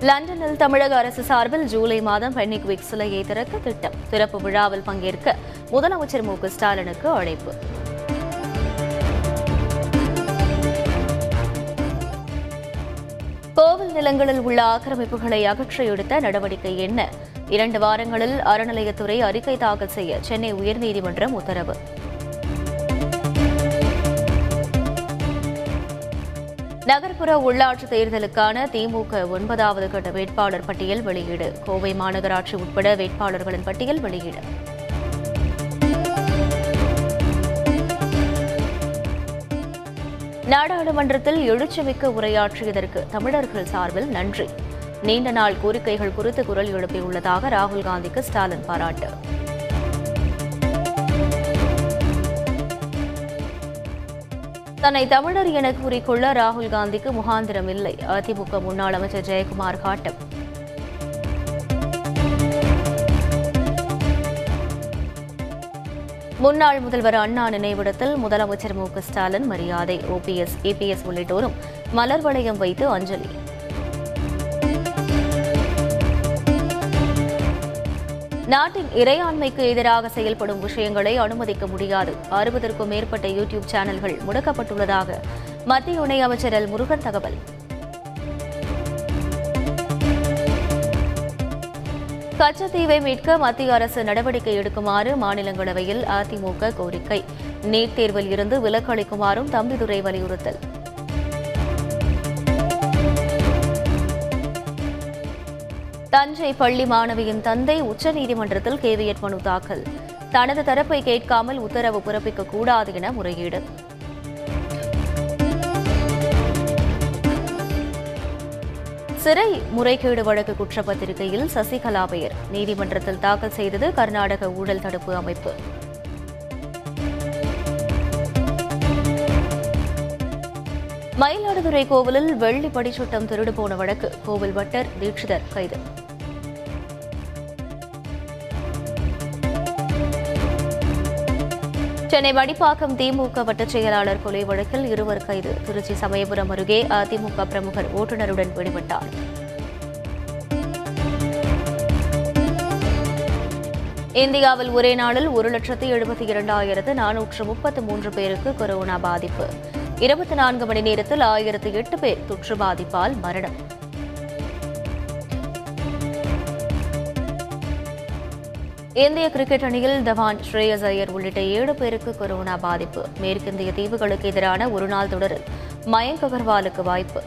லண்டனில் தமிழக அரசு சார்பில் ஜூலை மாதம் பென்னிக்விக் சிலையை திறக்க திட்டம். திறப்பு விழாவில் பங்கேற்க முதலமைச்சர் மு ஸ்டாலினுக்கு அழைப்பு. கோவில் நிலங்களில் உள்ள ஆக்கிரமிப்புகளை அகற்ற எடுத்த நடவடிக்கை என்ன? இரண்டு வாரங்களில் அறநிலையத்துறை அறிக்கை தாக்கல் செய்ய சென்னை உயர்நீதிமன்றம் உத்தரவு. நகர்ப்புற உள்ளாட்சி தேர்தலுக்கான திமுக ஒன்பதாவது கட்ட வேட்பாளர் பட்டியல் வெளியீடு. கோவை மாநகராட்சி உட்பட வேட்பாளர்களின் பட்டியல் வெளியீடு. நாடாளுமன்றத்தில் எழுச்சிமிக்க உரையாற்றியதற்கு தமிழர்கள் சார்பில் நன்றி. நீண்ட நாள் கோரிக்கைகள் குறித்து குரல் எழுப்பியுள்ளதாக ராகுல் காந்திக்கு ஸ்டாலின் பாராட்டு. தன்னை தமிழர் என கூறிக்கொள்ள ராகுல் காந்திக்கு முகாந்திரம் இல்லை. அதிமுக முன்னாள் அமைச்சர் ஜெயக்குமார் காட்டம். முன்னாள் முதல்வர் அண்ணா நினைவிடத்தில் முதலமைச்சர் மு ஸ்டாலின் மரியாதை ஓபிஎஸ் ஏபிஎஸ் உள்ளிட்டோரும் மலர் வளையம் வைத்து அஞ்சலி. நாட்டின் இறையாண்மைக்கு எதிராக செயல்படும் விஷயங்களை அனுமதிக்க முடியாது. அறுபதற்கும் மேற்பட்ட யூடியூப் சேனல்கள் முடக்கப்பட்டுள்ளதாக மத்திய இணையமைச்சர் எல். முருகன் தகவல். கச்சத்தீவை மீட்க மத்திய அரசு நடவடிக்கை எடுக்குமாறு மாநிலங்களவையில் அதிமுக கோரிக்கை. நீட் தேர்வில் இருந்து விலக்கு அளிக்குமாறும் தம்பிதுரை வலியுறுத்தல். தஞ்சை பள்ளி மாணவியின் தந்தை உச்சநீதிமன்றத்தில் கேவியட் மனு தாக்கல். தனது தரப்பை கேட்காமல் உத்தரவு பிறப்பிக்க கூடாது என முறையீடு. சிறை முறைகேடு வழக்கு குற்றப்பத்திரிகையில் சசிகலா பெயர். நீதிமன்றத்தில் தாக்கல் செய்தது கர்நாடக ஊழல் தடுப்பு அமைப்பு. மயிலாடுதுறை கோவிலில் வெள்ளி படிச்சட்டம் திருடு போன வழக்கு. கோவில் பட்டர் தீட்சிதர் கைது. சென்னை வடிப்பாக்கம் திமுக வட்டச் செயலாளர் கொலை வழக்கில் இருவர் கைது. திருச்சி சமயபுரம் அருகே அதிமுக பிரமுகர் ஓட்டுநருடன் பிடிபட்டார் இந்தியாவில் ஒரே நாளில் ஒரு லட்சத்து எழுபத்தி இரண்டாயிரத்து நானூற்று முப்பத்து மூன்று பேருக்கு கொரோனா பாதிப்பு. இருபத்தி நான்கு மணி நேரத்தில் ஆயிரத்து எட்டு பேர் தொற்று பாதிப்பால் மரணம். இந்திய கிரிக்கெட் அணியில் தவான் ஸ்ரேயஸ் ஐயர் உள்ளிட்ட ஏழு பேருக்கு கொரோனா பாதிப்பு. மேற்கிந்திய தீவுகளுக்கு எதிரான ஒருநாள் தொடரில் மயங்க் அகர்வாலுக்கு வாய்ப்பு.